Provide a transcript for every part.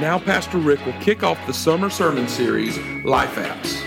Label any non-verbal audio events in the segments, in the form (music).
Now, Pastor Rick will kick off the summer sermon series, Life Apps.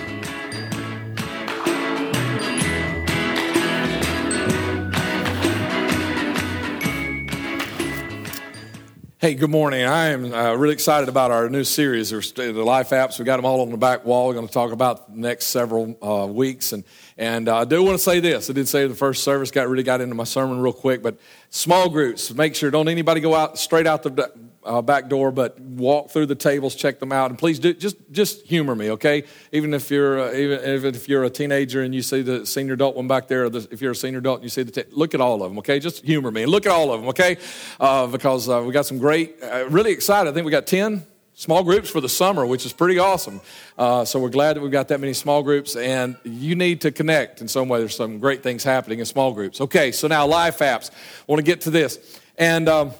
Hey, good morning. I am uh, really excited about our new series, the Life Apps. We got them all on the back wall. We're going to talk about the next several uh, weeks. And, and uh, I do want to say this. I did say the first service, got really got into my sermon real quick, but small groups, make sure don't anybody go out straight out the uh, back door, but walk through the tables, check them out, and please do just just humor me, okay? Even if you're uh, even, even, if you're a teenager and you see the senior adult one back there, the, if you're a senior adult and you see the t- look at all of them, okay? Just humor me and look at all of them, okay? Uh, because uh, we got some great, uh, really excited. I think we got ten small groups for the summer, which is pretty awesome. Uh, so we're glad that we've got that many small groups, and you need to connect in some way. There's some great things happening in small groups. Okay, so now life apps. I want to get to this, and. Um,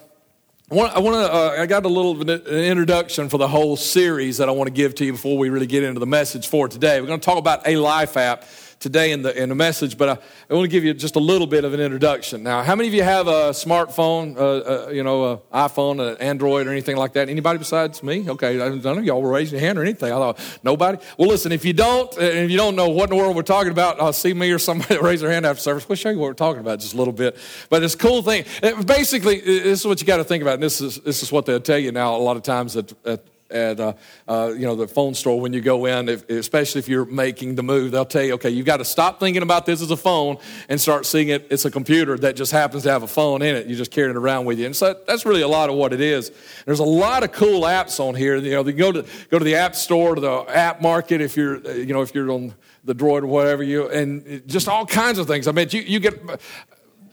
I want, to, uh, I got a little an introduction for the whole series that I want to give to you before we really get into the message for today. We're going to talk about a life app today in the, in the message, but I, I want to give you just a little bit of an introduction. Now, how many of you have a smartphone, uh, uh, you know, an iPhone, an Android, or anything like that? Anybody besides me? Okay, I don't know y'all were raising your hand or anything. I thought, nobody? Well, listen, if you don't, and if you don't know what in the world we're talking about, uh, see me or somebody (laughs) raise their hand after service. We'll show you what we're talking about just a little bit. But it's a cool thing. It, basically, this is what you got to think about, and this is, this is what they'll tell you now a lot of times at, at at uh, uh, you know the phone store when you go in, if, especially if you're making the move. They'll tell you, okay, you've got to stop thinking about this as a phone and start seeing it. It's a computer that just happens to have a phone in it. You just carry it around with you, and so that's really a lot of what it is. There's a lot of cool apps on here. You know, you go to go to the app store, to the app market. If you're you know if you're on the droid or whatever you and just all kinds of things. I mean, you, you get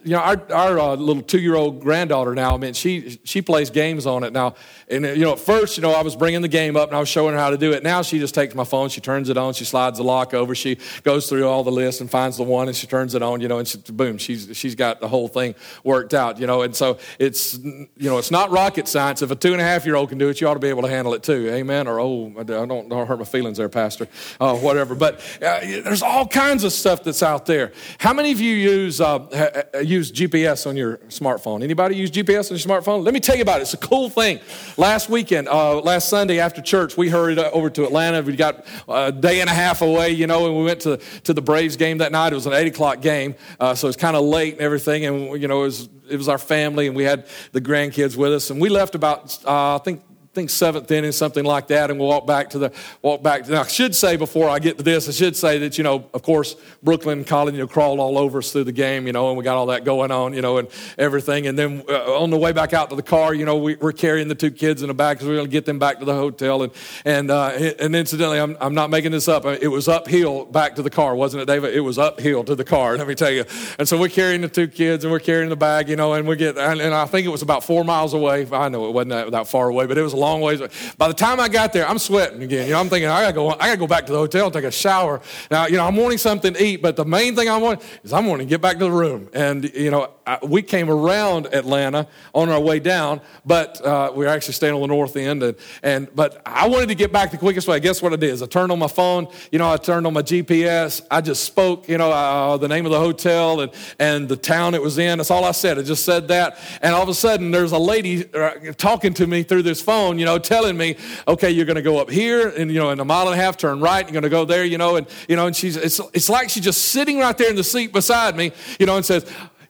you know, our, our uh, little two year old granddaughter now, I mean, she, she plays games on it now. And, you know, at first, you know, I was bringing the game up and I was showing her how to do it. Now she just takes my phone, she turns it on, she slides the lock over, she goes through all the lists and finds the one and she turns it on, you know, and she, boom, she's, she's got the whole thing worked out, you know. And so it's, you know, it's not rocket science. If a two and a half year old can do it, you ought to be able to handle it too. Amen. Or, oh, I don't, don't hurt my feelings there, Pastor, uh, whatever. But uh, there's all kinds of stuff that's out there. How many of you use, uh, use GPS on your smartphone? Anybody use GPS on your smartphone? Let me tell you about it. It's a cool thing. Last weekend, uh, last Sunday after church, we hurried over to Atlanta. We got a day and a half away, you know, and we went to, to the Braves game that night. It was an 8 o'clock game, uh, so it's kind of late and everything. And, you know, it was, it was our family, and we had the grandkids with us. And we left about, uh, I think, think seventh inning, something like that, and we'll walk back to the walk back. To, now, I should say before I get to this, I should say that you know, of course, Brooklyn College you know, crawled all over us through the game, you know, and we got all that going on, you know, and everything. And then uh, on the way back out to the car, you know, we, are carrying the two kids in the back because we're going to get them back to the hotel. And and uh, and incidentally, I'm, I'm not making this up. It was uphill back to the car, wasn't it, David? It was uphill to the car. (laughs) Let me tell you. And so we're carrying the two kids and we're carrying the bag, you know, and we get and, and I think it was about four miles away. I know it wasn't that, that far away, but it was a long ways. By by the time I got there, I'm sweating again. You know, I'm thinking I gotta go. I gotta go back to the hotel and take a shower. Now, you know, I'm wanting something to eat, but the main thing I want is I'm wanting to get back to the room. And you know, I, we came around Atlanta on our way down, but uh, we were actually staying on the north end. And, and but I wanted to get back the quickest way. Guess what I it is? I turned on my phone. You know, I turned on my GPS. I just spoke. You know, uh, the name of the hotel and and the town it was in. That's all I said. I just said that. And all of a sudden, there's a lady uh, talking to me through this phone. You know, telling me okay, you're going to go up here and, you know, in a mile and a half, turn right, you're going to go there, you know, and, you know, and she's, it's, it's like she's just sitting right there in the seat beside me, you know, and says,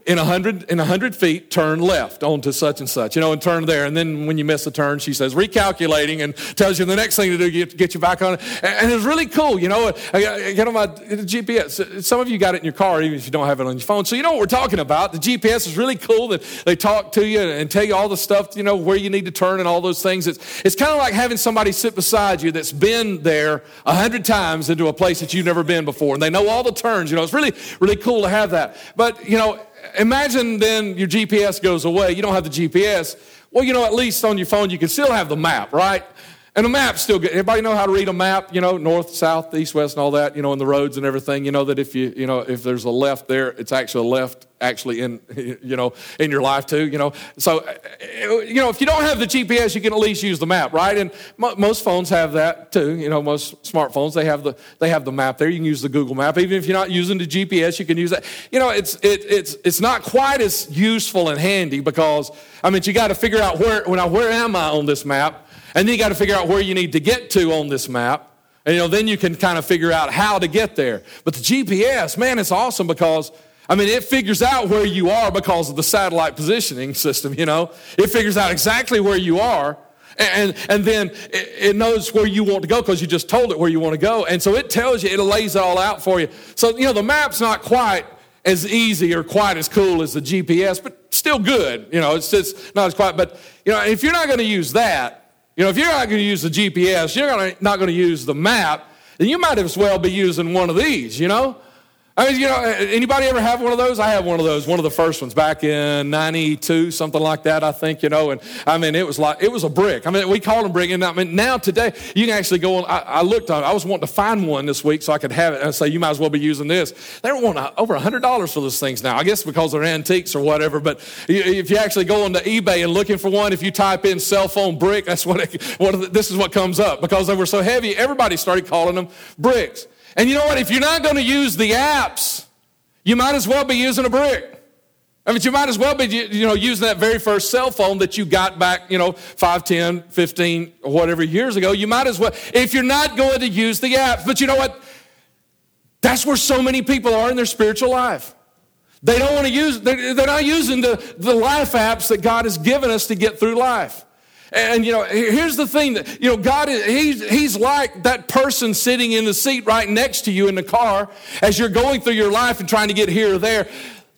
in a hundred in a hundred feet, turn left onto such and such, you know, and turn there. And then when you miss a turn, she says recalculating and tells you the next thing to do get, get you back on it. And it's really cool, you know. I get on my GPS. Some of you got it in your car, even if you don't have it on your phone. So you know what we're talking about. The GPS is really cool that they talk to you and tell you all the stuff, you know, where you need to turn and all those things. It's it's kind of like having somebody sit beside you that's been there a hundred times into a place that you've never been before, and they know all the turns. You know, it's really really cool to have that. But you know imagine then your GPS goes away. You don't have the GPS. Well, you know, at least on your phone, you can still have the map, right? And the map's still good. Everybody know how to read a map, you know, north, south, east, west, and all that, you know, and the roads and everything. You know that if you, you know, if there's a left there, it's actually a left actually in, (laughs) you know, in your life too, you know. So, eh, you know, if you don't have the GPS, you can at least use the map, right? And most phones have that too. You know, most smartphones they have the they have the map there. You can use the Google Map, even if you're not using the GPS, you can use that. You know, it's it, it's it's not quite as useful and handy because I mean, you got to figure out where when I, where am I on this map And then you got to figure out where you need to get to on this map. And you know, then you can kind of figure out how to get there. But the GPS, man, it's awesome because I mean, it figures out where you are because of the satellite positioning (laughs) system, you know. It figures out exactly where you are. And, and then it knows where you want to go because you just told it where you want to go. And so it tells you, it lays it all out for you. So, you know, the map's not quite as easy or quite as cool as the GPS, but still good. You know, it's just not as quite. But, you know, if you're not going to use that, you know, if you're not going to use the GPS, you're not going to use the map, then you might as well be using one of these, you know? I mean, you know, anybody ever have one of those? I have one of those, one of the first ones back in 92, something like that, I think, you know. And I mean, it was like, it was a brick. I mean, we called them brick. And I mean, now today, you can actually go on. I, I looked on, I was wanting to find one this week so I could have it and say, you might as well be using this. They're wanting uh, over $100 for those things now. I guess because they're antiques or whatever. But if you actually go onto eBay and looking for one, if you type in cell phone brick, that's what, it, (laughs) what this is what comes up. Because they were so heavy, everybody started calling them bricks. And you know what? If you're not going to use the apps, you might as well be using a brick. I mean, you might as well be, you know, using that very first cell phone that you got back, you know, 5, 10, 15, whatever years ago. You might as well, if you're not going to use the apps. But you know what? That's where so many people are in their spiritual life. They don't want to use, they're not using the, the life apps that God has given us to get through life. And you know, here's the thing that, you know, God is, he's, he's like that person sitting in the seat right next to you in the car as you're going through your life and trying to get here or there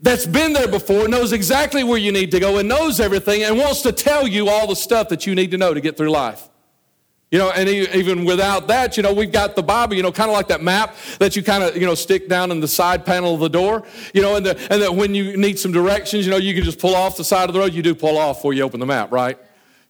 that's been there before, knows exactly where you need to go and knows everything and wants to tell you all the stuff that you need to know to get through life. You know, and even without that, you know, we've got the Bible, you know, kind of like that map that you kind of, you know, stick down in the side panel of the door, you know, and, the, and that when you need some directions, you know, you can just pull off the side of the road. You do pull off before you open the map, right?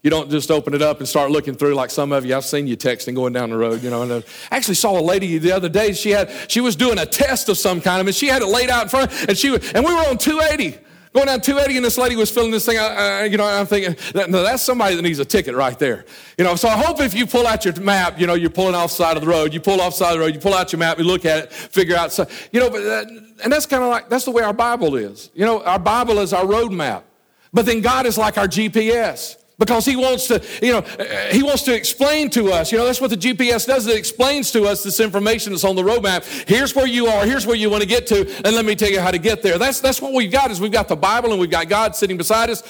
You don't just open it up and start looking through like some of you. I've seen you texting going down the road, you know. And uh, I actually saw a lady the other day. She had she was doing a test of some kind and she had it laid out in front, and she and we were on 280 going down 280 and this lady was filling this thing out, uh, uh you know, I'm thinking, no, that's somebody that needs a ticket right there. You know, so I hope if you pull out your map, you know, you're pulling off side of the road, you pull off side of the road, you pull out your map, you look at it, figure out, so, you know, but that, and that's kind of like, that's the way our Bible is. You know, our Bible is our road map. But then God is like our GPS because he wants to, you know, uh, uh, he wants to explain to us. You know, that's what the GPS does. It explains to us this information that's on the roadmap. Here's where you are. Here's where you want to get to, and let me tell you how to get there. That's that's what we've got. Is we've got the Bible and we've got God sitting beside us.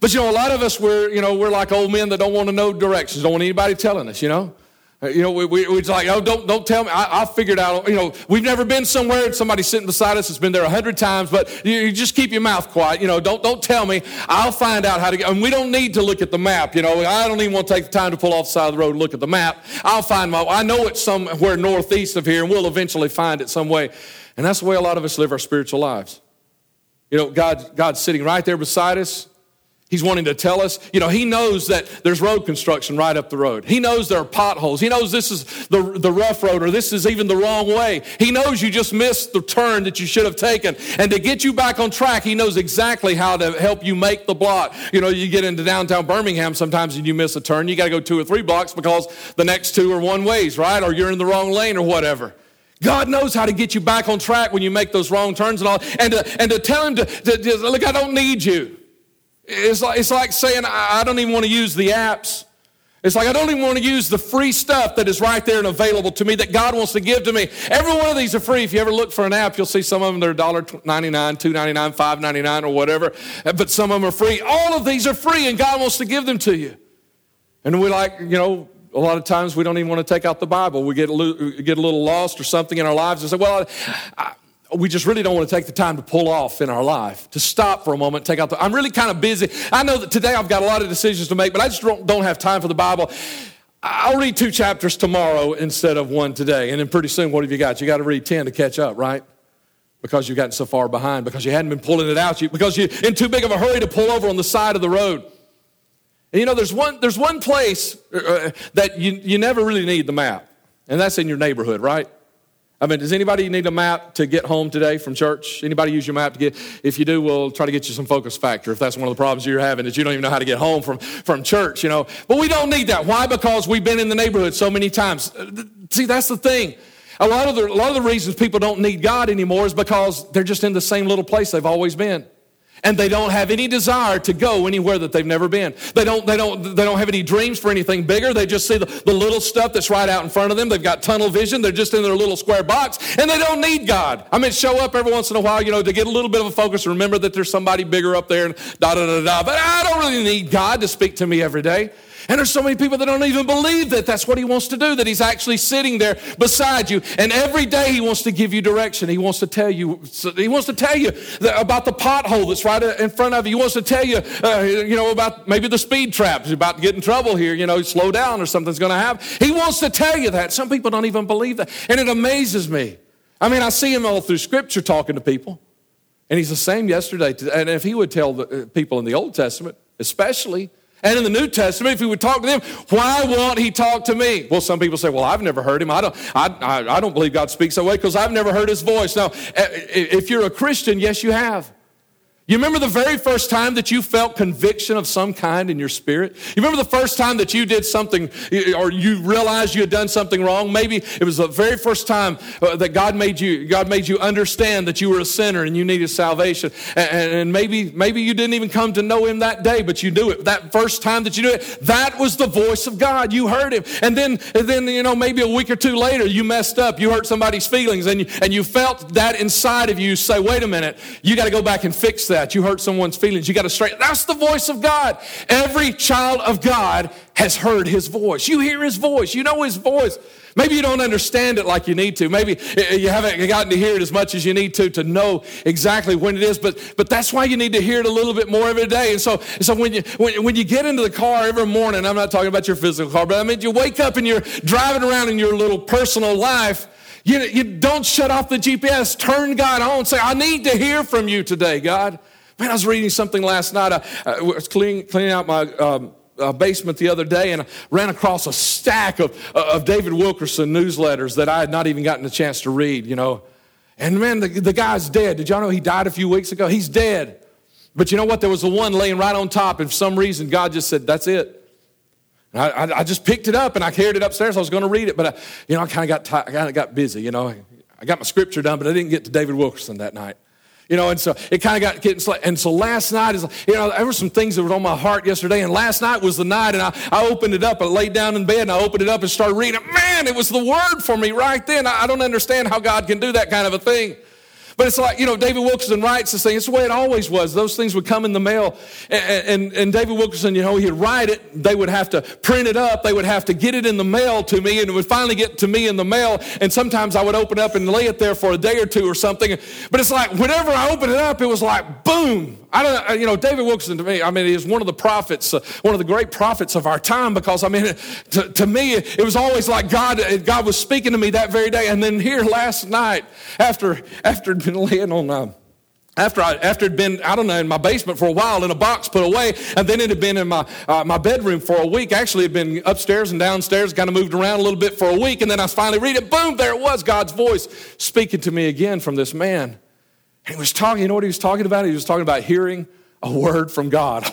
But you know, a lot of us we're you know we're like old men that don't want to know directions. Don't want anybody telling us. You know. Uh, you know, we, we, we're like, oh, don't, don't tell me. I, will figure it out. You know, we've never been somewhere and somebody's sitting beside us has been there a hundred times, but you, you, just keep your mouth quiet. You know, don't, don't tell me. I'll find out how to get, and we don't need to look at the map. You know, I don't even want to take the time to pull off the side of the road and look at the map. I'll find my, I know it's somewhere northeast of here and we'll eventually find it some way. And that's the way a lot of us live our spiritual lives. You know, God, God's sitting right there beside us. He's wanting to tell us, you know, he knows that there's road construction right up the road. He knows there are potholes. He knows this is the, the rough road or this is even the wrong way. He knows you just missed the turn that you should have taken. And to get you back on track, he knows exactly how to help you make the block. You know, you get into downtown Birmingham sometimes and you miss a turn. You got to go two or three blocks because the next two are one ways, right? Or you're in the wrong lane or whatever. God knows how to get you back on track when you make those wrong turns and all. And to, and to tell him to, to, to look, I don't need you. It's like, it's like saying, I don't even want to use the apps. It's like I don't even want to use the free stuff that is right there and available to me that God wants to give to me. Every one of these are free. If you ever look for an app, you'll see some of them they're $1.99, $2.99, $5.99 or whatever. But some of them are free. All of these are free and God wants to give them to you. And we like, you know, a lot of times we don't even want to take out the Bible. We get a little, get a little lost or something in our lives and say, well, I, we just really don't want to take the time to pull off in our life, to stop for a moment, take out the. I'm really kind of busy. I know that today I've got a lot of decisions to make, but I just don't, don't have time for the Bible. I'll read two chapters tomorrow instead of one today. And then pretty soon, what have you got? You got to read 10 to catch up, right? Because you've gotten so far behind, because you hadn't been pulling it out, because you're in too big of a hurry to pull over on the side of the road. And you know, there's one, there's one place uh, uh that you, you never really need the map, and that's in your neighborhood, right? I mean, does anybody need a map to get home today from church? Anybody use your map to get? If you do, we'll try to get you some focus factor. If that's one of the problems you're having, that you don't even know how to get home from, from church, you know. But we don't need that. Why? Because we've been in the neighborhood so many times. Uh, see, that's the thing. A lot of the, a lot of the reasons people don't need God anymore is because they're just in the same little place they've always been. And they don't have any desire to go anywhere that they've never been. They don't, they don't, they don't have any dreams for anything bigger. They just see the, the little stuff that's right out in front of them. They've got tunnel vision. They're just in their little square box and they don't need God. I mean, show up every once in a while, you know, to get a little bit of a focus. And remember that there's somebody bigger up there and da da da da. But I don't really need God to speak to me every day. And there's so many people that don't even believe that that's what he wants to do, that he's actually sitting there beside you. And every day he wants to give you direction. He wants to tell you, he wants to tell you about the pothole that's right in front of you. He wants to tell you, uh, you know, about maybe the speed trap. He's about to get in trouble here, you know, slow down or something's going to happen. He wants to tell you that. Some people don't even believe that. And it amazes me. I mean, I see him all through scripture talking to people. And he's the same yesterday. And if he would tell the uh, people in the Old Testament, especially, and in the New Testament, if he would talk to them, why won't he talk to me? Well, some people say, well, I've never heard him. I don't, I, I, I don't believe God speaks that way because I've never heard his voice. Now, eh, eh, if you're a Christian, yes, you have. You remember the very first time that you felt conviction of some kind in your spirit? You remember the first time that you did something or you realized you had done something wrong? Maybe it was the very first time uh, that God made you, God made you understand that you were a sinner and you needed salvation. And maybe, maybe you didn't even come to know Him that day, but you knew it. That first time that you knew it, that was the voice of God. You heard Him. And then, and then you know, maybe a week or two later, you messed up. You hurt somebody's feelings and you, and you felt that inside of you say, wait a minute, you got to go back and fix that that. You hurt someone's feelings. You got to straighten. That's the voice of God. Every child of God has heard his voice. You hear his voice. You know his voice. Maybe you don't understand it like you need to. Maybe you haven't gotten to hear it as much as you need to to know exactly when it is. But, but that's why you need to hear it a little bit more every day. And so, so when, you, when, when you get into the car every morning, I'm not talking about your physical car, but I mean, you wake up and you're driving around in your little personal life you, you don't shut off the GPS. Turn God on. Say, I need to hear from you today, God. Man, I was reading something last night. I, I was cleaning, cleaning out my um, uh, basement the other day and I ran across a stack of, uh, of David Wilkerson newsletters that I had not even gotten a chance to read, you know. And man, the, the guy's dead. Did y'all know he died a few weeks ago? He's dead. But you know what? There was the one laying right on top, and for some reason, God just said, That's it. I, I, I, just picked it up and I carried it upstairs. I was going to read it, but I, you know, I kind of got t- I kind of got busy. You know, I got my scripture done, but I didn't get to David Wilkerson that night. You know, and so it kind of got getting slight. And so last night is, you know, there were some things that were on my heart yesterday. And last night was the night, and I, I opened it up. I laid down in bed and I opened it up and started reading it. Man, it was the word for me right then. I, I don't understand how God can do that kind of a thing. But it's like, you know, David Wilkerson writes this thing. It's the way it always was. Those things would come in the mail. And, and, and, David Wilkerson, you know, he'd write it. They would have to print it up. They would have to get it in the mail to me. And it would finally get to me in the mail. And sometimes I would open up and lay it there for a day or two or something. But it's like, whenever I opened it up, it was like, boom. I don't, you know, David Wilkerson to me, I mean, he is one of the prophets, uh, one of the great prophets of our time because, I mean, (laughs) to, to me, it was always like God, God was speaking to me that very day. And then here last night, after, after been laying on, after I, after it'd been, I don't know, in my basement for a while in a box put away, and then it had been in my, uh, my bedroom for a week. Actually, it had been upstairs and downstairs, kind of moved around a little bit for a week, and then I finally read it. Boom, there it was, God's voice speaking to me again from this man. And he was talking, you know what he was talking about? He was talking about hearing a word from God.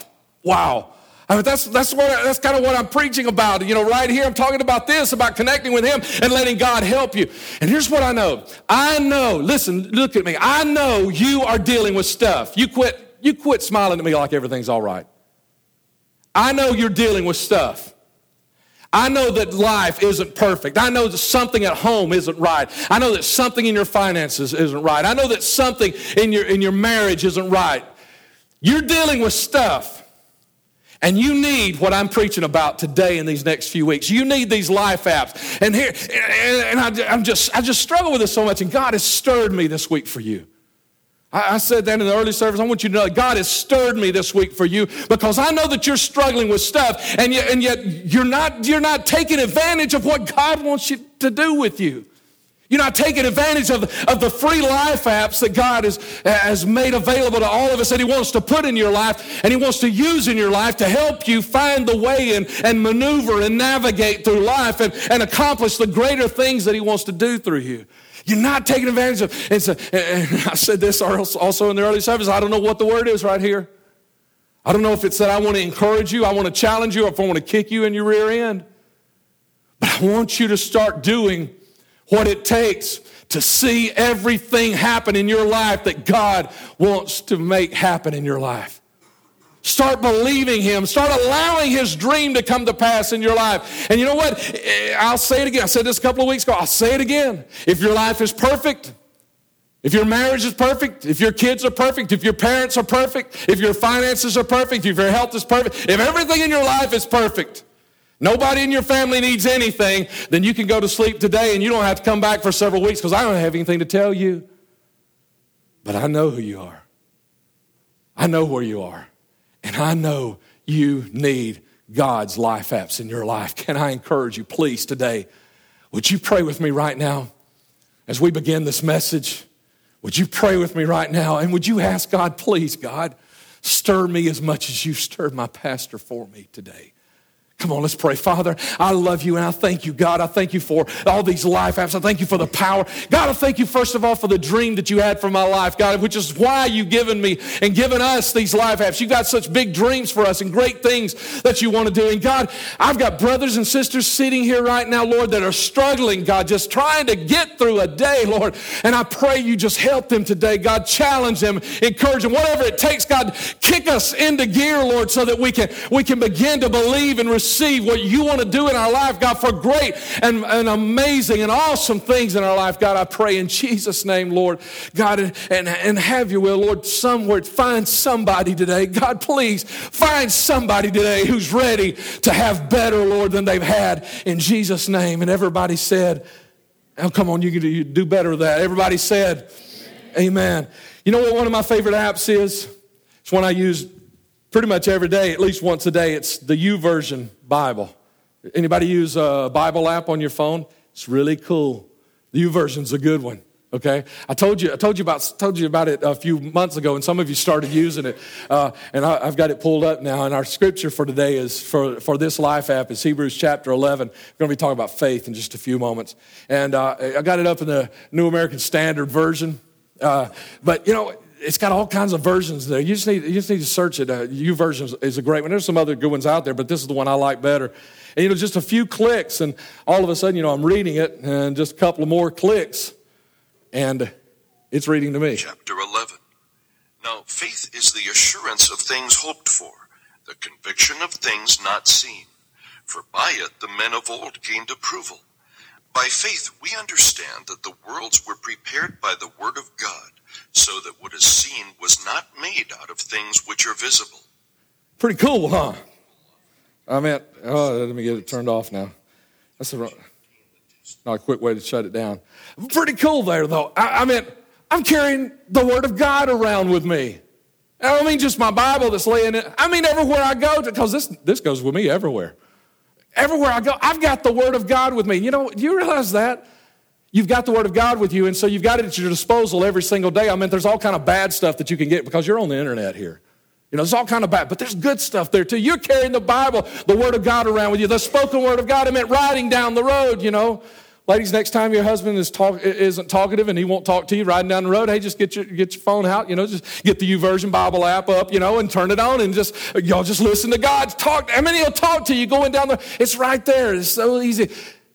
Wow. I mean, that's, that's, what, that's kind of what I'm preaching about. You know, right here, I'm talking about this, about connecting with Him and letting God help you. And here's what I know I know, listen, look at me. I know you are dealing with stuff. You quit, you quit smiling at me like everything's all right. I know you're dealing with stuff. I know that life isn't perfect. I know that something at home isn't right. I know that something in your finances isn't right. I know that something in your, in your marriage isn't right. You're dealing with stuff. And you need what I'm preaching about today in these next few weeks. You need these life apps. And here, and I, I'm just, I just struggle with this so much. And God has stirred me this week for you. I, said that in the early service. I want you to know God has stirred me this week for you because I know that you're struggling with stuff, and yet, and yet you're not you're not taking advantage of what God wants you to do with you. You're not taking advantage of, of the free life apps that God has, has made available to all of us that He wants to put in your life and He wants to use in your life to help you find the way and, and maneuver and navigate through life and, and accomplish the greater things that He wants to do through you. You're not taking advantage of. And, (laughs) I said this also in the early service. I don't know what the word is right here. I don't know if it said I want to encourage you, I want to challenge you, or if I want to kick you in your rear end. But I want you to start doing what it takes to see everything happen in your life that God wants to make happen in your life. Start believing Him. Start allowing His dream to come to pass in your life. And you know what? Eh, I'll say it again. I said this a couple of weeks ago. I'll say it again. If your life is perfect, if your marriage is perfect, if your kids are perfect, if your parents are perfect, if your finances are perfect, if your health is perfect, if everything in your life is perfect, nobody in your family needs anything, then you can go to sleep today and you don't have to come back for several weeks because I don't have anything to tell you. But I know who you are. I know where you are. And I know you need God's life apps in your life. Can I encourage you, please, today? Would you pray with me right now as we begin this message? Would you pray with me right now? And would you ask God, please, God, stir me as much as you stirred my pastor for me today? Come on, let's pray. Father, I love you and I thank you, God. I thank you for all these life apps. I thank you for the power. God, I thank you, first of all, for the dream that you had for my life, God, which is why you've given me and given us these life apps. You've got such big dreams for us and great things that you want to do. And God, I've got brothers and sisters sitting here right now, Lord, that are struggling, God, just trying to get through a day, Lord. And I pray you just help them today, God. Challenge them, encourage them, whatever it takes, God, kick us into gear, Lord, so that we can, we can begin to believe and receive receive what you want to do in our life, God, for great and, and amazing and awesome things in our life. God, I pray in Jesus' name, Lord. God, and, and, have your will, Lord, somewhere. Find somebody today. God, please find somebody today who's ready to have better, Lord, than they've had in Jesus' name. And everybody said, Oh, come on, you can do better than that. Everybody said, Amen. Amen. You know what one of my favorite apps is? It's one I use pretty much every day, at least once a day. It's the YouVersion Bible. Anybody use a Bible app on your phone? It's really cool. The YouVersion's a good one. Okay, I told you, I told you about, told you about it a few months ago, and some of you started using it. Uh, and I, have got it pulled up now. And our scripture for today is for for this life app is Hebrews chapter 11. We're going to be talking about faith in just a few moments. And uh, I got it up in the New American Standard Version. Uh, but you know, it's got all kinds of versions there. You just need, you just need to search it. Uh, YouVersion is a great one. There's some other good ones out there, but this is the one I like better. And you know, just a few clicks, and all of a sudden, you know, I'm reading it, and just a couple of more clicks, and it's reading to me. Chapter 11. Now, faith is the assurance of things hoped for, the conviction of things not seen. For by it the men of old gained approval. By faith, we understand that the worlds were prepared by the word of God so that what is seen was not made out of things which are visible. Pretty cool, huh? I mean, oh, let me get it turned off now. That's a, not a quick way to shut it down. Pretty cool there, though. I, I mean, I'm carrying the Word of God around with me. I don't mean just my Bible that's laying it. I mean everywhere I go, because this, this goes with me everywhere. Everywhere I go, I've got the Word of God with me. You know, do you realize that? You've got the Word of God with you, and so you've got it at your disposal every single day. I mean, there's all kind of bad stuff that you can get because you're on the internet here. You know, there's all kind of bad, but there's good stuff there too. You're carrying the Bible, the Word of God around with you, the spoken Word of God. I meant riding down the road, you know. Ladies, next time your husband is talk, isn't talkative and he won't talk to you riding down the road, hey, just get your, get your phone out, you know, just get the YouVersion Bible app up, you know, and turn it on and just, y'all just listen to God talk. I mean, he'll talk to you going down the, it's right there. It's so easy.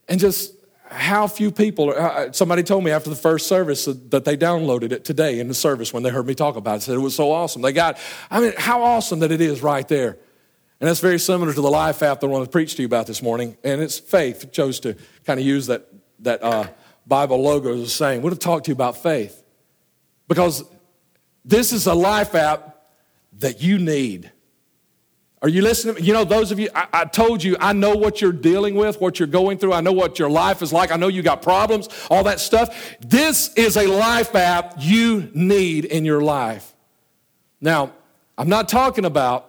And just how few people, uh, somebody told me after the first service that they downloaded it today in the service when they heard me talk about it. Said it was so awesome. They got, I mean, how awesome that it is right there. And that's very similar to the life app that I want to preach to you about this morning. And it's faith. It chose to kind of use that, that uh, Bible logo as a saying. We're going to talk to you about faith. Because this is a life app that you need. Are you listening? You know, those of you, I, I, told you, I know what you're dealing with, what you're going through. I know what your life is like. I know you got problems, all that stuff. This is a life app you need in your life. Now, I'm not talking about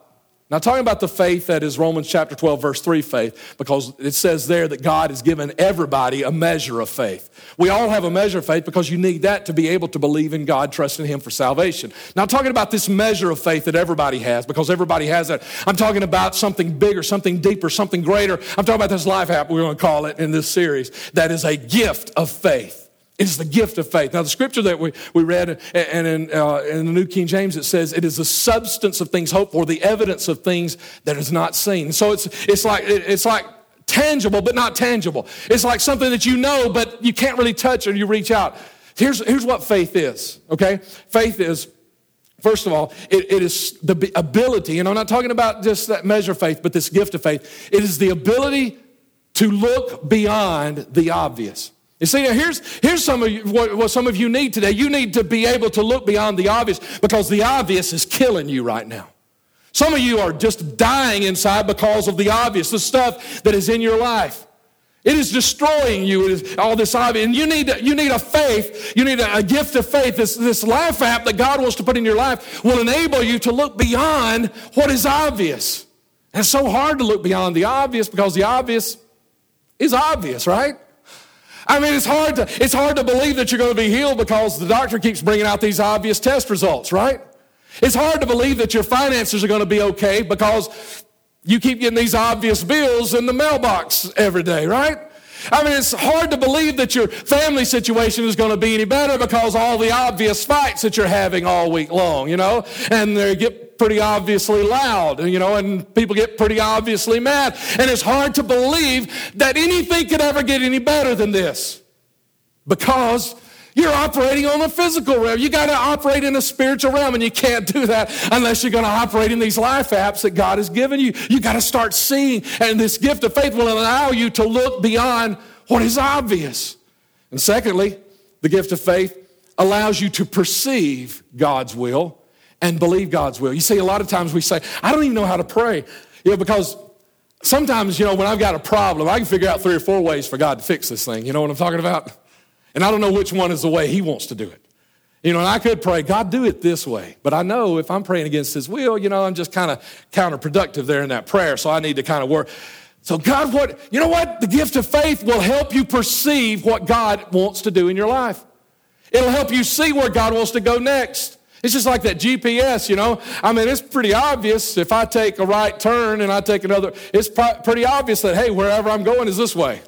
not talking about the faith that is Romans chapter 12, verse 3 faith, because it says there that God has given everybody a measure of faith. We all have a measure of faith because you need that to be able to believe in God, trust in Him for salvation. Not talking about this measure of faith that everybody has, because everybody has that. I'm talking about something bigger, something deeper, something greater. I'm talking about this life app, we're going to call it in this series, that is a gift of faith. It is the gift of faith. Now, the scripture that we, we read, and in, uh, in the New King James, it says, it is the substance of things hoped for, the evidence of things that is not seen. So it's, it's, like, it's like tangible but not tangible. It's like something that you know but you can't really touch or you reach out. Here's, here's what faith is, okay? Faith is, first of all, it, it is the ability, and I'm not talking about just that measure of faith, but this gift of faith. It is the ability to look beyond the obvious. You see, now here's, here's some of you, what, what some of you need today. You need to be able to look beyond the obvious because the obvious is killing you right now. Some of you are just dying inside because of the obvious, the stuff that is in your life. It is destroying you. It is all this obvious. And you need, you need a faith. You need a, a, gift of faith. This, this life app that God wants to put in your life will enable you to look beyond what is obvious. And it's so hard to look beyond the obvious because the obvious is obvious, right? I mean, it's hard to, it's hard to believe that you're going to be healed because the doctor keeps bringing out these obvious test results, right? It's hard to believe that your finances are going to be okay because you keep getting these obvious bills in the mailbox every day, right? I mean, it's hard to believe that your family situation is going to be any better because all the obvious fights that you're having all week long, you know, and they get pretty obviously loud, you know, and people get pretty obviously mad. And it's hard to believe that anything could ever get any better than this because you're operating on the physical realm. You got to operate in a spiritual realm, and you can't do that unless you're going to operate in these life apps that God has given you. You got to start seeing, and this gift of faith will allow you to look beyond what is obvious. And secondly, the gift of faith allows you to perceive God's will and believe God's will. You see, a lot of times we say, I don't even know how to pray. You know, because sometimes, you know, when I've got a problem, I can figure out three or four ways for God to fix this thing. You know what I'm talking about? And I don't know which one is the way He wants to do it. You know, and I could pray, God, do it this way. But I know if I'm praying against His will, you know, I'm just kind of counterproductive there in that prayer. So I need to kind of work. So, God, what, you know what? The gift of faith will help you perceive what God wants to do in your life. It'll help you see where God wants to go next. It's just like that GPS, you know. I mean, it's pretty obvious if I take a right turn and I take another, it's pretty obvious that, hey, wherever I'm going is this way.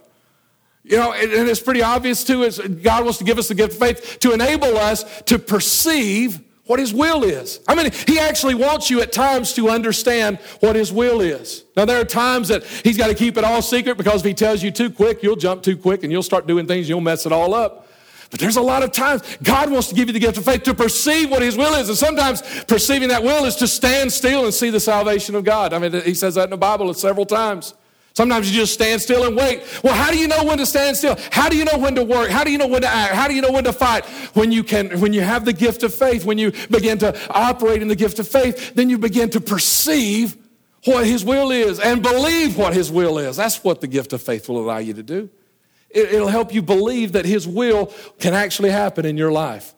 You know, and it's pretty obvious too, is God wants to give us the gift of faith to enable us to perceive what His will is. I mean, He actually wants you at times to understand what His will is. Now, there are times that He's got to keep it all secret because if He tells you too quick, you'll jump too quick and you'll start doing things, you'll mess it all up. But there's a lot of times God wants to give you the gift of faith to perceive what His will is. And sometimes perceiving that will is to stand still and see the salvation of God. I mean, He says that in the Bible several times. Sometimes you just stand still and wait. Well, how do you know when to stand still? How do you know when to work? How do you know when to act? How do you know when to fight? When you can, when you have the gift of faith, when you begin to operate in the gift of faith, then you begin to perceive what His will is and believe what His will is. That's what the gift of faith will allow you to do. It'll help you believe that His will can actually happen in your life.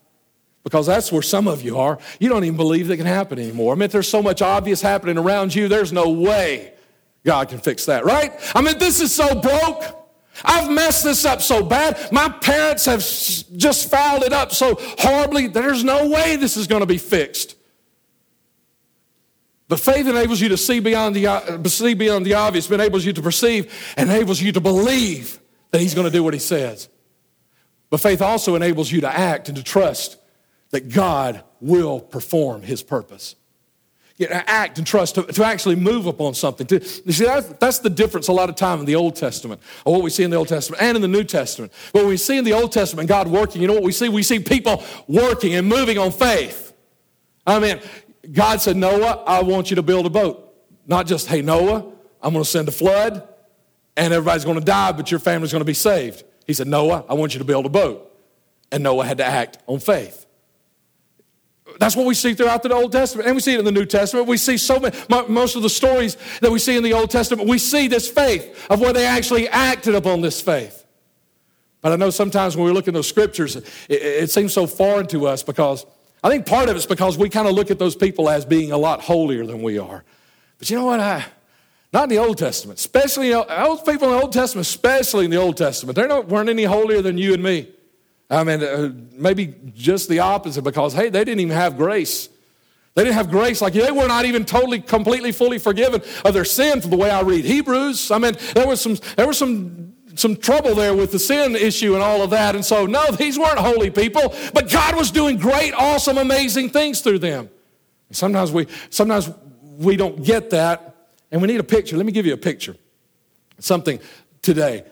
Because that's where some of you are. You don't even believe that can happen anymore. I mean, there's so much obvious happening around you, there's no way God can fix that, right? I mean, this is so broke. I've messed this up so bad. My parents have just fouled it up so horribly. There's no way this is going to be fixed. But faith enables you to see beyond the, uh, see beyond the obvious, enables you to perceive, enables you to believe that He's going to do what He says. But faith also enables you to act and to trust that God will perform His purpose act and trust, to, to actually move upon something. To, you see, that's, that's the difference a lot of time in the Old Testament, or what we see in the Old Testament and in the New Testament. But we see in the Old Testament God working, you know what we see? We see people working and moving on faith. I mean, God said, Noah, I want you to build a boat. Not just, hey, Noah, I'm going to send a flood and everybody's going to die, but your family's going to be saved. He said, Noah, I want you to build a boat. And Noah had to act on faith. That's what we see throughout the Old Testament. And we see it in the New Testament. We see so many, most of the stories that we see in the Old Testament, we see this faith of where they actually acted upon this faith. But I know sometimes when we look in those scriptures, it, it seems so foreign to us because I think part of it's because we kind of look at those people as being a lot holier than we are. But you know what? I, not in the Old Testament, especially you know, people in the Old Testament, especially in the Old Testament, they weren't any holier than you and me. I mean, uh, maybe just the opposite because, hey, they didn't even have grace. They didn't have grace. Like they were not even totally, completely, fully forgiven of their sin from the way I read Hebrews. I mean, there was some, there was some, some trouble there with the sin issue and all of that. And so, no, these weren't holy people, but God was doing great, awesome, amazing things through them. Sometimes we, sometimes we don't get that, and we need a picture. Let me give you a picture. something today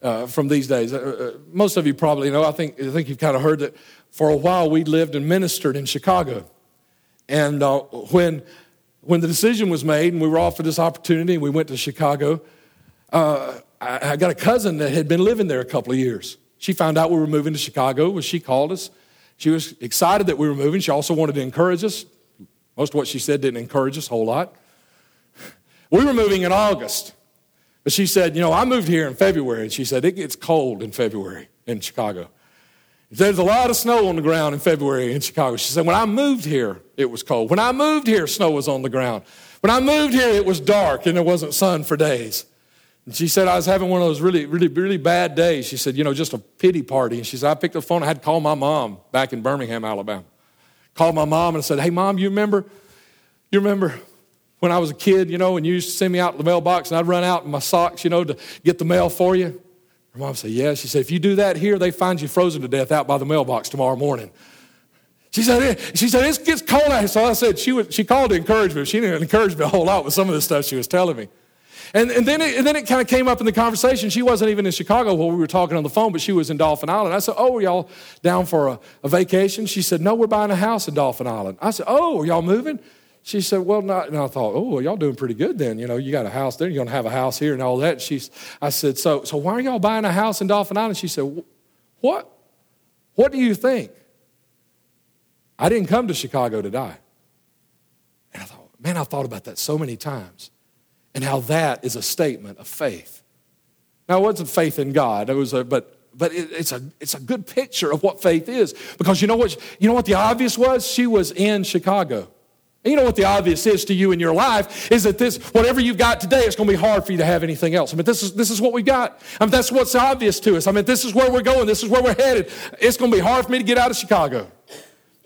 uh, from these days. Uh, uh, most of you probably know, I think, I think you've kind of heard that for a while we lived and ministered in Chicago. And uh, when, when the decision was made and we were offered this opportunity and we went to Chicago, uh, I, I got a cousin that had been living there a couple of years. She found out we were moving to Chicago. Well, she called us. She was excited that we were moving. She also wanted to encourage us. Most of what she said didn't encourage us a whole lot. We were moving in August. But she said, You know, I moved here in February. And she said, It gets cold in February in Chicago. There's a lot of snow on the ground in February in Chicago. She said, When I moved here, it was cold. When I moved here, snow was on the ground. When I moved here, it was dark and there wasn't sun for days. And she said, I was having one of those really, really, really bad days. She said, You know, just a pity party. And she said, I picked up the phone. I had to call my mom back in Birmingham, Alabama. Called my mom and said, Hey, mom, you remember? You remember when I was a kid, you know, and you used to send me out to the mailbox and I'd run out in my socks, you know, to get the mail for you? Her mom said, Yeah. She said, If you do that here, they find you frozen to death out by the mailbox tomorrow morning. She said, she said, it gets cold out. So I said, she, was, she called to encourage me. She didn't encourage me a whole lot with some of the stuff she was telling me. And, and then it, and then it kind of came up in the conversation. She wasn't even in Chicago while we were talking on the phone, but she was in Dauphin Island. I said, Oh, are y'all down for a, a vacation? She said, No, we're buying a house in Dauphin Island. I said, Oh, are y'all moving? She said, Well, not. And I thought, Oh, well, y'all doing pretty good then. You know, you got a house there, you're going to have a house here and all that. And she's, I said, so, so why are y'all buying a house in Dauphin Island? She said, What? What do you think? I didn't come to Chicago to die. And I thought, man, I've thought about that so many times and how that is a statement of faith. Now, it wasn't faith in God, it was a, but but it, it's, a, it's a good picture of what faith is because you know what, you know what the obvious was? She was in Chicago. And you know what the obvious is to you in your life is that this, whatever you've got today, it's going to be hard for you to have anything else. I mean, this is, this is what we've got. I mean, that's what's obvious to us. I mean, this is where we're going. This is where we're headed. It's going to be hard for me to get out of Chicago.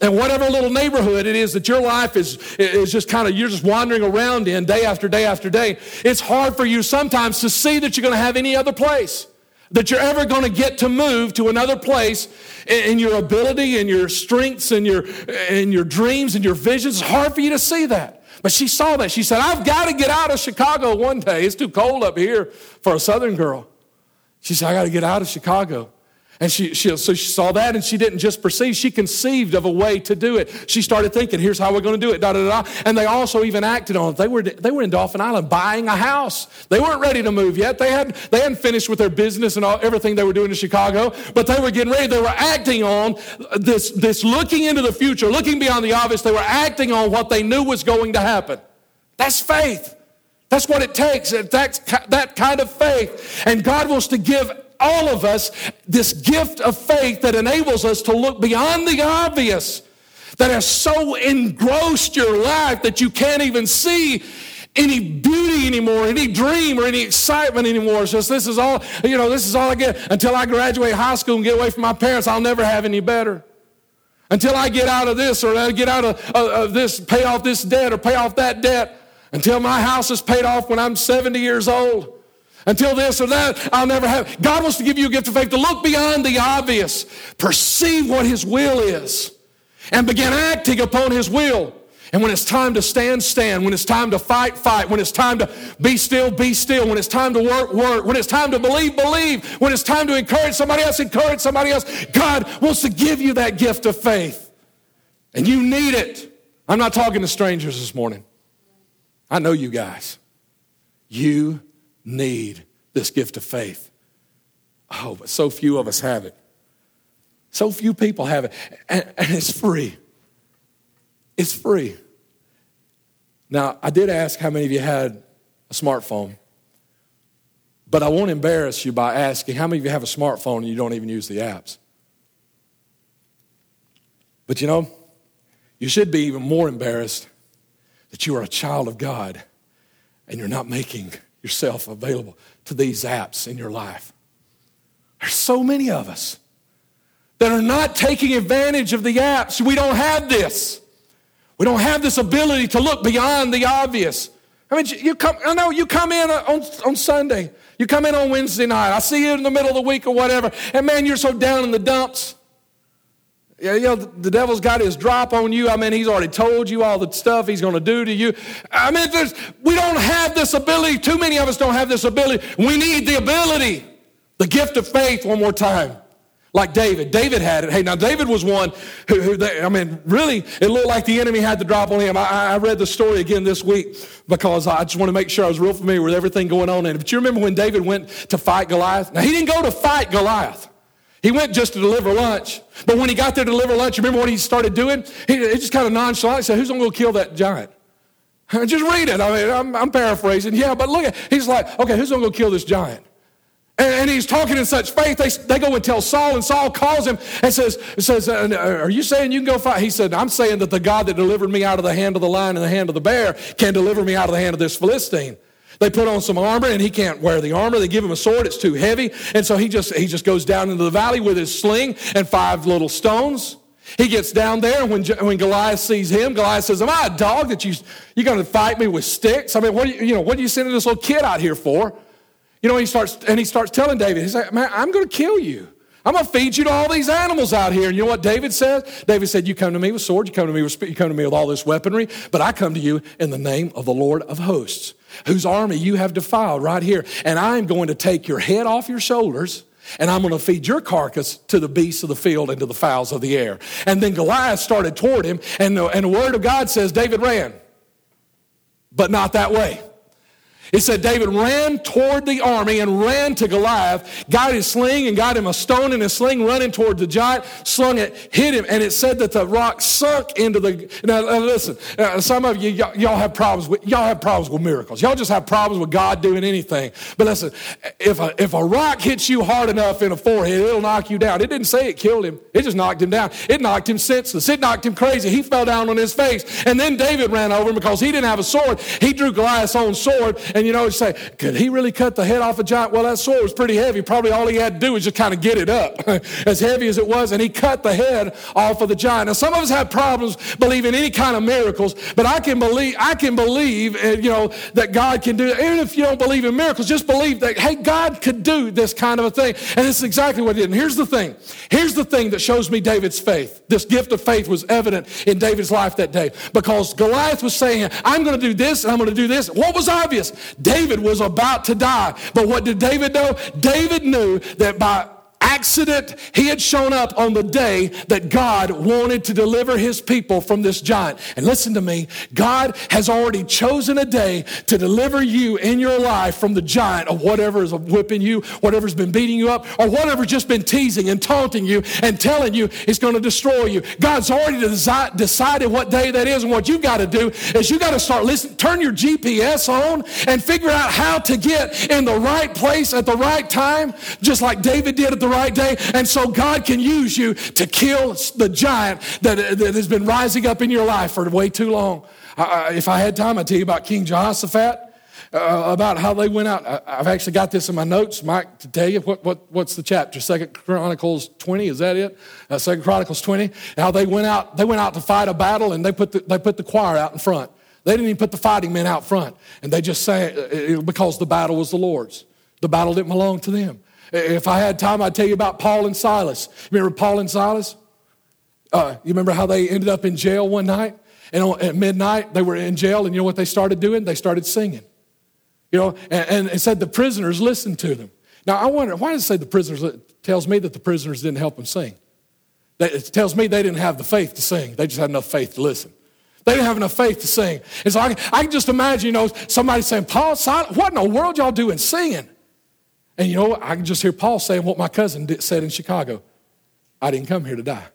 And whatever little neighborhood it is that your life is, is just kind of, you're just wandering around in day after day after day, it's hard for you sometimes to see that you're going to have any other place that you're ever going to get to move to another place in your ability and your strengths and your, and your dreams and your visions. It's hard for you to see that. But she saw that. She said, I've got to get out of Chicago one day. It's too cold up here for a southern girl. She said, I got to get out of Chicago. And she, she, so she saw that and she didn't just perceive, she conceived of a way to do it. She started thinking, here's how we're going to do it, da, da, da. And they also even acted on it. They were, they were in Dauphin Island buying a house. They weren't ready to move yet. They, had, they hadn't finished with their business and all, everything they were doing in Chicago, but they were getting ready. They were acting on this, this looking into the future, looking beyond the obvious. They were acting on what they knew was going to happen. That's faith. That's what it takes. That's that kind of faith. And God wants to give all of us this gift of faith that enables us to look beyond the obvious, that has so engrossed your life that you can't even see any beauty anymore, any dream or any excitement anymore. It's just this is all, you know, this is all I get. Until I graduate high school and get away from my parents, I'll never have any better. Until I get out of this or I get out of, of, of this, pay off this debt or pay off that debt. Until my house is paid off when I'm 70 years old. Until this or that, I'll never have. God wants to give you a gift of faith to look beyond the obvious, perceive what His will is, and begin acting upon His will. And when it's time to stand, stand. When it's time to fight, fight. When it's time to be still, be still. When it's time to work, work. When it's time to believe, believe. When it's time to encourage somebody else, encourage somebody else. God wants to give you that gift of faith. And you need it. I'm not talking to strangers this morning. I know you guys. You need this gift of faith. Oh, but so few of us have it. So few people have it. And, and it's free. It's free. Now, I did ask how many of you had a smartphone, but I won't embarrass you by asking how many of you have a smartphone and you don't even use the apps. But you know, you should be even more embarrassed that you are a child of God and you're not making yourself available to these apps in your life. There's so many of us that are not taking advantage of the apps. We don't have this. We don't have this ability to look beyond the obvious. I mean, you come, I know you come in on, on Sunday, you come in on Wednesday night, I see you in the middle of the week or whatever, and man, you're so down in the dumps. Yeah, you know, the devil's got his drop on you. I mean, he's already told you all the stuff he's going to do to you. I mean, we don't have this ability. Too many of us don't have this ability. We need the ability, the gift of faith, one more time. Like David. David had it. Hey, now David was one who, who they, I mean, really, it looked like the enemy had the drop on him. I, I read the story again this week because I just want to make sure I was real familiar with everything going on. And but you remember when David went to fight Goliath? Now, he didn't go to fight Goliath. He went just to deliver lunch. But when he got there to deliver lunch, remember what he started doing? He, he just kind of nonchalant said, Who's going to go kill that giant? (laughs) Just read it. I mean, I'm, I'm paraphrasing. Yeah, but look at He's like, Okay, who's going to go kill this giant? And, and, he's talking in such faith. They, they go and tell Saul, and Saul calls him and says, says uh, Are you saying you can go fight? He said, I'm saying that the God that delivered me out of the hand of the lion and the hand of the bear can deliver me out of the hand of this Philistine. They put on some armor and he can't wear the armor. They give him a sword, it's too heavy. And so he just, he just goes down into the valley with his sling and five little stones. He gets down there, and when, when Goliath sees him, Goliath says, Am I a dog that you, you're going to fight me with sticks? I mean, what are you, you know, what are you sending this little kid out here for? You know, he starts, and he starts telling David, He's like, Man, I'm going to kill you. I'm going to feed you to all these animals out here. And you know what David says? David said, You come to me with sword, you come to me with, you come to me with all this weaponry, but I come to you in the name of the Lord of hosts whose army you have defiled right here. And I'm going to take your head off your shoulders and I'm going to feed your carcass to the beasts of the field and to the fowls of the air. And then Goliath started toward him, and the, and the word of God says David ran, but not that way. It said David ran toward the army and ran to Goliath, got his sling and got him a stone in his sling, running toward the giant, slung it, hit him, and it said that the rock sunk into the. Now, listen, uh, some of you, y'all, have problems with y'all have problems with miracles. Y'all just have problems with God doing anything. But listen, if a if a rock hits you hard enough in the forehead, it'll knock you down. It didn't say it killed him. It just knocked him down. It knocked him senseless. It knocked him crazy. He fell down on his face, and then David ran over him because he didn't have a sword. He drew Goliath's own sword and you know, say, could he really cut the head off a giant? Well, that sword was pretty heavy. Probably all he had to do was just kind of get it up, (laughs) as heavy as it was, and he cut the head off of the giant. Now, some of us have problems believing any kind of miracles, but I can believe, I can believe, uh, you know, that God can do it. Even if you don't believe in miracles, just believe that, hey, God could do this kind of a thing. And it's exactly what he did. And here's the thing. Here's the thing that shows me David's faith. This gift of faith was evident in David's life that day because Goliath was saying, I'm going to do this and I'm going to do this. What was obvious? David was about to die. But what did David know? David knew that by accident, he had shown up on the day that God wanted to deliver his people from this giant. And listen to me, God has already chosen a day to deliver you in your life from the giant of whatever is whipping you, whatever's been beating you up, or whatever's just been teasing and taunting you and telling you it's going to destroy you. God's already desi- decided what day that is, and what you got to do is you got to start listening, turn your GPS on and figure out how to get in the right place at the right time, just like David did at the right right day. And so God can use you to kill the giant that, that has been rising up in your life for way too long. I, if I had time, I'd tell you about King Jehoshaphat. Uh, about how they went out. I, have actually got this in my notes, Mike, to tell you what, what what's the chapter. Second Chronicles 20, is that it? Uh, Second Chronicles 20. How they went out, they went out to fight a battle and they put the, they put the choir out in front. They didn't even put the fighting men out front. And they just sang uh, because the battle was the Lord's. The battle didn't belong to them. If I had time, I'd tell you about Paul and Silas. Remember Paul and Silas? Uh, you remember how they ended up in jail one night? And at midnight, they were in jail, and you know what they started doing? They started singing. You know, and, and it said the prisoners listened to them. Now, I wonder, why does it say the prisoners? It tells me that the prisoners didn't help them sing. It tells me they didn't have the faith to sing. They just had enough faith to listen. They didn't have enough faith to sing. And so I, I can just imagine, you know, somebody saying, Paul, Silas, what in the world y'all doing singing? And you know, I can just hear Paul saying what my cousin did, said in Chicago I didn't come here to die.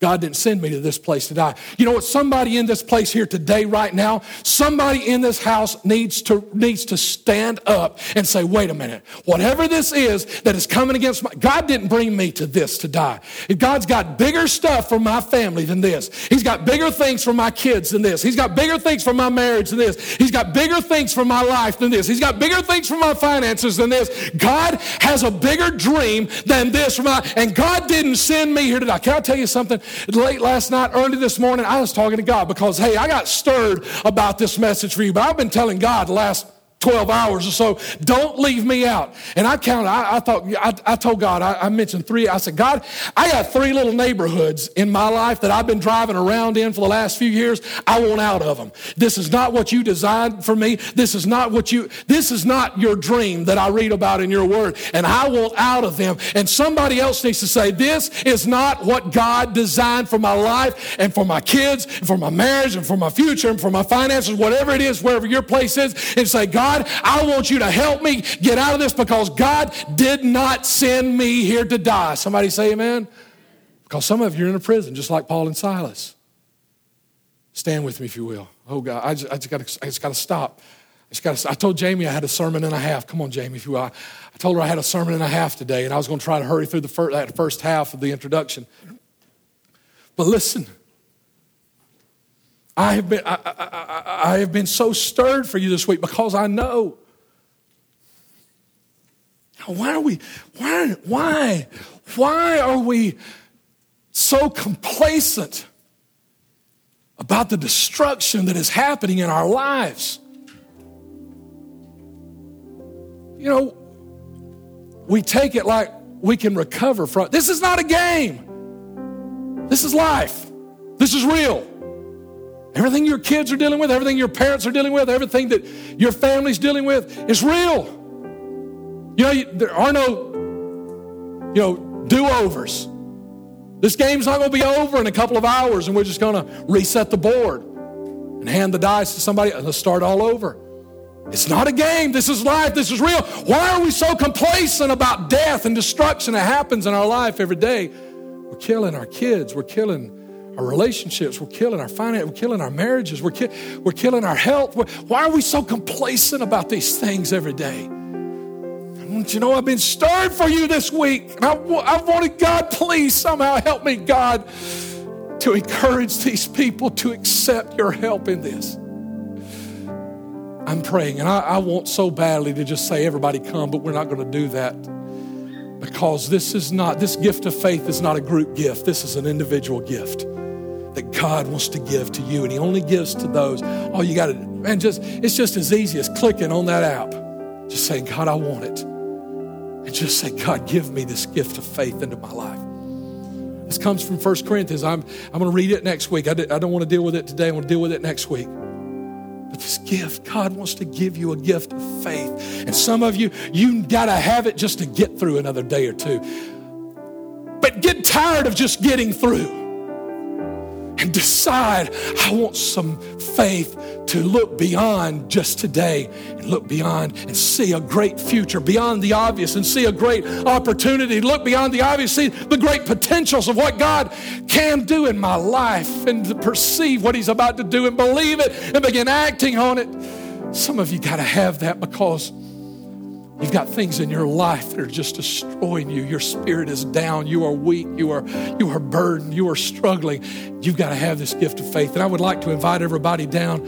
God didn't send me to this place to die. You know what? Somebody in this place here today, right now, somebody in this house needs to, needs to stand up and say, wait a minute. Whatever this is that is coming against my, God didn't bring me to this to die. God's got bigger stuff for my family than this. He's got bigger things for my kids than this. He's got bigger things for my marriage than this. He's got bigger things for my life than this. He's got bigger things for my finances than this. God has a bigger dream than this for my, and God didn't send me here to die. Can I tell you something? Late last night, early this morning, I was talking to God because, hey, I got stirred about this message for you, but I've been telling God the last 12 hours or so. Don't leave me out. And I counted, I, I thought, I, I, told God, I, I, mentioned three. I said, God, I got three little neighborhoods in my life that I've been driving around in for the last few years. I want out of them. This is not what you designed for me. This is not what you, this is not your dream that I read about in your word. And I want out of them. And somebody else needs to say, this is not what God designed for my life and for my kids and for my marriage and for my future and for my finances, whatever it is, wherever your place is, and say, God, God, I want you to help me get out of this because God did not send me here to die. Somebody say amen? Because some of you are in a prison, just like Paul and Silas. Stand with me, if you will. Oh, God, I just, I just got to stop. I, just gotta, I told Jamie I had a sermon and a half. Come on, Jamie, if you will. I, I told her I had a sermon and a half today, and I was going to try to hurry through the that first half of the introduction. But listen, I have been, I, I, I, have been so stirred for you this week because I know. Why are we, why, why, why are we so complacent about the destruction that is happening in our lives? You know, we take it like we can recover from this is not a game. This is life. This is real. Everything your kids are dealing with, everything your parents are dealing with, everything that your family's dealing with is real. You know, there are no, you know, do overs. This game's not going to be over in a couple of hours and we're just going to reset the board and hand the dice to somebody and let's start all over. It's not a game. This is life. This is real. Why are we so complacent about death and destruction that happens in our life every day? We're killing our kids. We're killing our relationships, we're killing our finance, we're killing our marriages, we're, ki- we're killing our health. We're, why are we so complacent about these things every day? You know, I've been stirred for you this week. I, I wanted God, please somehow help me, God, to encourage these people to accept your help in this. I'm praying, and I, I want so badly to just say, everybody come, but we're not going to do that because this is not, this gift of faith is not a group gift, this is an individual gift that God wants to give to you, and He only gives to those. All you got to, man, just it's just as easy as clicking on that app, just saying, God, I want it, and just say, God, give me this gift of faith into my life. This comes from 1 Corinthians. I'm, I'm going to read it next week. I, I don't want to deal with it today. I want to deal with it next week. But this gift, God wants to give you a gift of faith. And some of you, you got to have it just to get through another day or two. But get tired of just getting through and decide I want some faith to look beyond just today and look beyond and see a great future beyond the obvious and see a great opportunity. Look beyond the obvious, see the great potentials of what God can do in my life and to perceive what He's about to do and believe it and begin acting on it. Some of you got to have that because You've got things in your life that are just destroying you. Your spirit is down. You are weak. You are, you are burdened. You are struggling. You've got to have this gift of faith. And I would like to invite everybody down,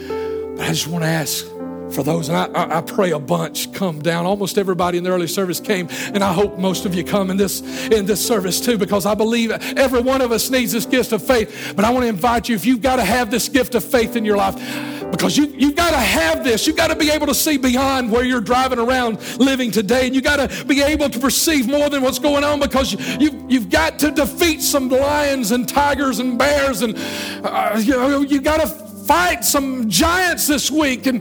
but I just want to ask for those, and I, I, pray a bunch come down. Almost everybody in the early service came, and I hope most of you come in this in this service too, because I believe every one of us needs this gift of faith. But I want to invite you, if you've got to have this gift of faith in your life, because you, you've got to have this. You've got to be able to see beyond where you're driving around living today. And you've got to be able to perceive more than what's going on because you, you've, you've got to defeat some lions and tigers and bears. And uh, you know, you've got to fight some giants this week. And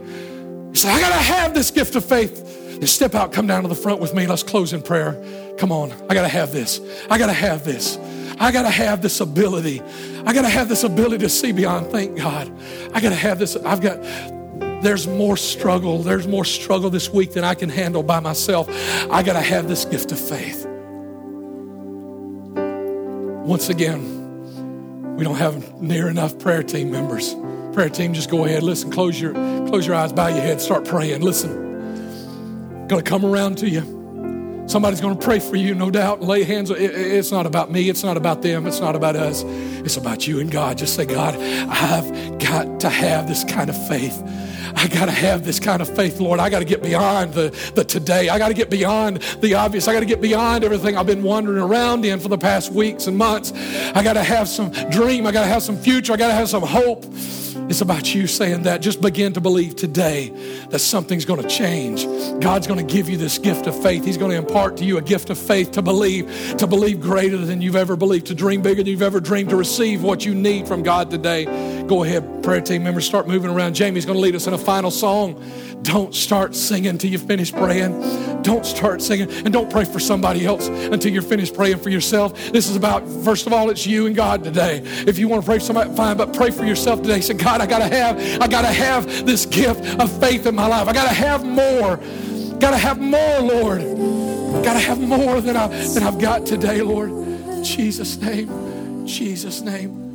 you say, I got to have this gift of faith. And step out, come down to the front with me. Let's close in prayer. Come on. I got to have this. I got to have this. I got to have this ability. I got to have this ability to see beyond. Thank God. I got to have this. I've got, there's more struggle. There's more struggle this week than I can handle by myself. I got to have this gift of faith. Once again, we don't have near enough prayer team members. Prayer team, just go ahead. Listen, close your close your eyes, bow your head, start praying. Listen, gonna come around to you. Somebody's going to pray for you, no doubt, lay hands. It's not about me. It's not about them. It's not about us. It's about you and God. Just say, God, I've got to have this kind of faith. I got to have this kind of faith, Lord. I got to get beyond the, the today. I got to get beyond the obvious. I got to get beyond everything I've been wandering around in for the past weeks and months. I got to have some dream. I got to have some future. I got to have some hope. It's about you saying that. Just begin to believe today that something's going to change. God's going to give you this gift of faith. He's going to impart to you a gift of faith to believe, to believe greater than you've ever believed, to dream bigger than you've ever dreamed, to receive what you need from God today. Go ahead, prayer team members, start moving around. Jamie's going to lead us in a final song. Don't start singing until you finish praying. Don't start singing and don't pray for somebody else until you're finished praying for yourself. This is about, first of all, it's you and God today. If you want to pray for somebody, fine, but pray for yourself today. Say, God, I gotta have, I gotta have this gift of faith in my life. I gotta have more. Gotta have more, Lord. Gotta have more than I than I've got today, Lord. Jesus' name. Jesus' name.